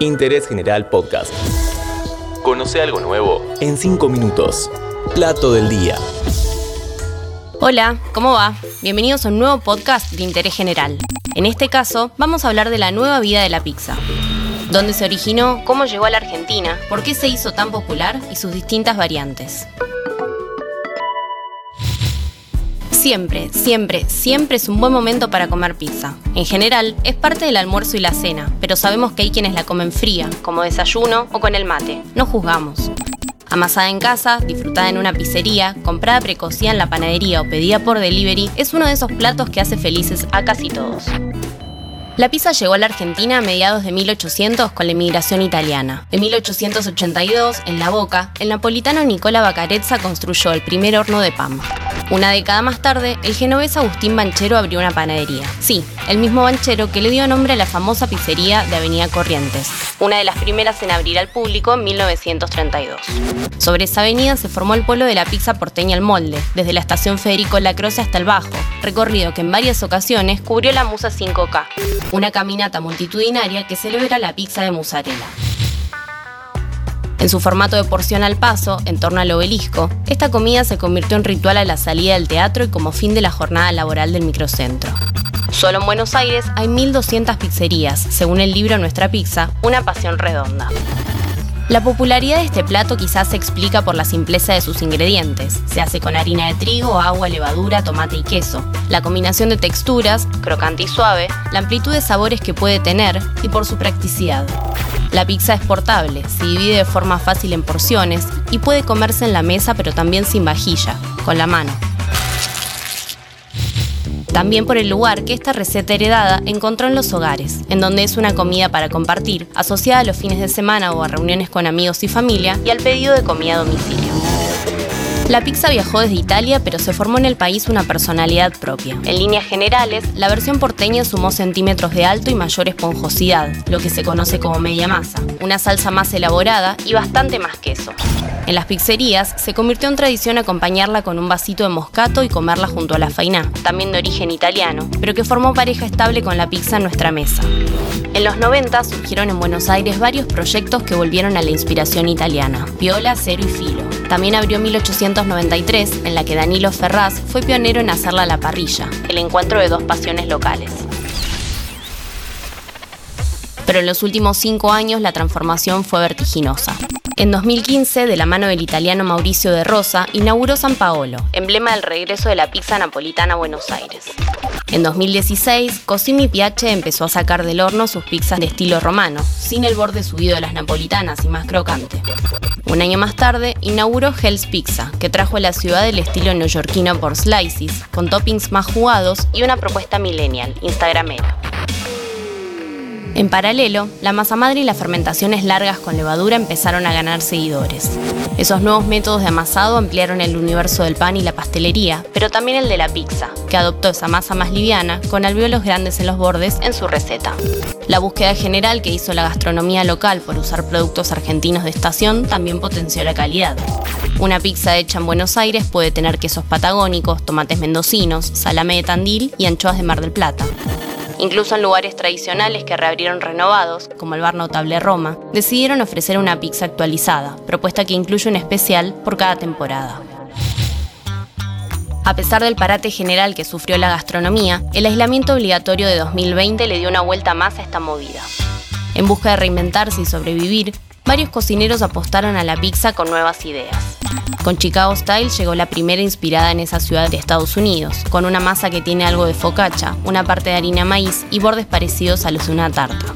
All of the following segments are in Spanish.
Interés General Podcast. Conoce algo nuevo en 5 minutos. Plato del día. Hola, ¿cómo va? Bienvenidos a un nuevo podcast de Interés General. En este caso, vamos a hablar de la nueva vida de la pizza. ¿Dónde se originó? ¿Cómo llegó a la Argentina? ¿Por qué se hizo tan popular? Y sus distintas variantes. Siempre, siempre, siempre es un buen momento para comer pizza. En general, es parte del almuerzo y la cena, pero sabemos que hay quienes la comen fría, como desayuno o con el mate. No juzgamos. Amasada en casa, disfrutada en una pizzería, comprada precocida en la panadería o pedida por delivery, es uno de esos platos que hace felices a casi todos. La pizza llegó a la Argentina a mediados de 1800 con la emigración italiana. En 1882, en La Boca, el napolitano Nicola Bacarezza construyó el primer horno de pan. Una década más tarde, el genovés Agustín Banchero abrió una panadería. Sí, el mismo Banchero que le dio nombre a la famosa pizzería de Avenida Corrientes, una de las primeras en abrir al público en 1932. Sobre esa avenida se formó el pueblo de la pizza porteña El Molde, desde la estación Federico Lacroce hasta el Bajo, recorrido que en varias ocasiones cubrió la Musa 5K, una caminata multitudinaria que celebra la pizza de mozzarella. En su formato de porción al paso, en torno al obelisco, esta comida se convirtió en ritual a la salida del teatro y como fin de la jornada laboral del microcentro. Solo en Buenos Aires hay 1.200 pizzerías, según el libro Nuestra Pizza, una pasión redonda. La popularidad de este plato quizás se explica por la simpleza de sus ingredientes. Se hace con harina de trigo, agua, levadura, tomate y queso. La combinación de texturas, crocante y suave, la amplitud de sabores que puede tener y por su practicidad. La pizza es portable, se divide de forma fácil en porciones y puede comerse en la mesa pero también sin vajilla, con la mano. También por el lugar que esta receta heredada encontró en los hogares, en donde es una comida para compartir, asociada a los fines de semana o a reuniones con amigos y familia y al pedido de comida a domicilio. La pizza viajó desde Italia, pero se formó en el país una personalidad propia. En líneas generales, la versión porteña sumó centímetros de alto y mayor esponjosidad, lo que se conoce como media masa, una salsa más elaborada y bastante más queso. En las pizzerías se convirtió en tradición acompañarla con un vasito de moscato y comerla junto a la fainá, también de origen italiano, pero que formó pareja estable con la pizza en nuestra mesa. En los 90 surgieron en Buenos Aires varios proyectos que volvieron a la inspiración italiana, Viola, Cero y Filo. También abrió 1893, en la que Danilo Ferraz fue pionero en hacerla a la parrilla, el encuentro de dos pasiones locales. Pero en los últimos cinco años la transformación fue vertiginosa. En 2015, de la mano del italiano Mauricio de Rosa, inauguró San Paolo, emblema del regreso de la pizza napolitana a Buenos Aires. En 2016, Cosimi Piace empezó a sacar del horno sus pizzas de estilo romano, sin el borde subido de las napolitanas y más crocante. Un año más tarde, inauguró Hell's Pizza, que trajo a la ciudad el estilo neoyorquino por slices, con toppings más jugados y una propuesta millennial, instagramera. En paralelo, la masa madre y las fermentaciones largas con levadura empezaron a ganar seguidores. Esos nuevos métodos de amasado ampliaron el universo del pan y la pastelería, pero también el de la pizza, que adoptó esa masa más liviana, con alvéolos grandes en los bordes, en su receta. La búsqueda general que hizo la gastronomía local por usar productos argentinos de estación también potenció la calidad. Una pizza hecha en Buenos Aires puede tener quesos patagónicos, tomates mendocinos, salame de Tandil y anchoas de Mar del Plata. Incluso en lugares tradicionales que reabrieron renovados, como el bar notable Roma, decidieron ofrecer una pizza actualizada, propuesta que incluye un especial por cada temporada. A pesar del parate general que sufrió la gastronomía, el aislamiento obligatorio de 2020 le dio una vuelta más a esta movida. En busca de reinventarse y sobrevivir, varios cocineros apostaron a la pizza con nuevas ideas. Con Chicago Style llegó la primera inspirada en esa ciudad de Estados Unidos, con una masa que tiene algo de focaccia, una parte de harina maíz y bordes parecidos a los de una tarta.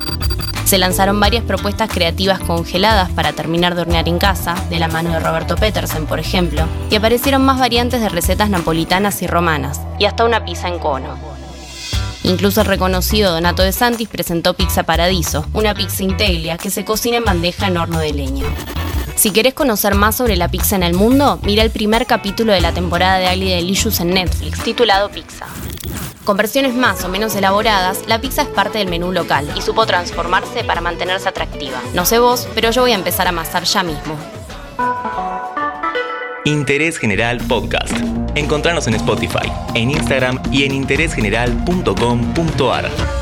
Se lanzaron varias propuestas creativas congeladas para terminar de hornear en casa, de la mano de Roberto Petersen, por ejemplo, y aparecieron más variantes de recetas napolitanas y romanas, y hasta una pizza en cono. Incluso el reconocido Donato de Santis presentó Pizza Paradiso, una pizza integlia que se cocina en bandeja en horno de leña. Si querés conocer más sobre la pizza en el mundo, mira el primer capítulo de la temporada de Ali Delicious en Netflix, titulado Pizza. Con versiones más o menos elaboradas, la pizza es parte del menú local y supo transformarse para mantenerse atractiva. No sé vos, pero yo voy a empezar a amasar ya mismo. Interés General Podcast. Encontrarnos en Spotify, en Instagram y en interésgeneral.com.ar.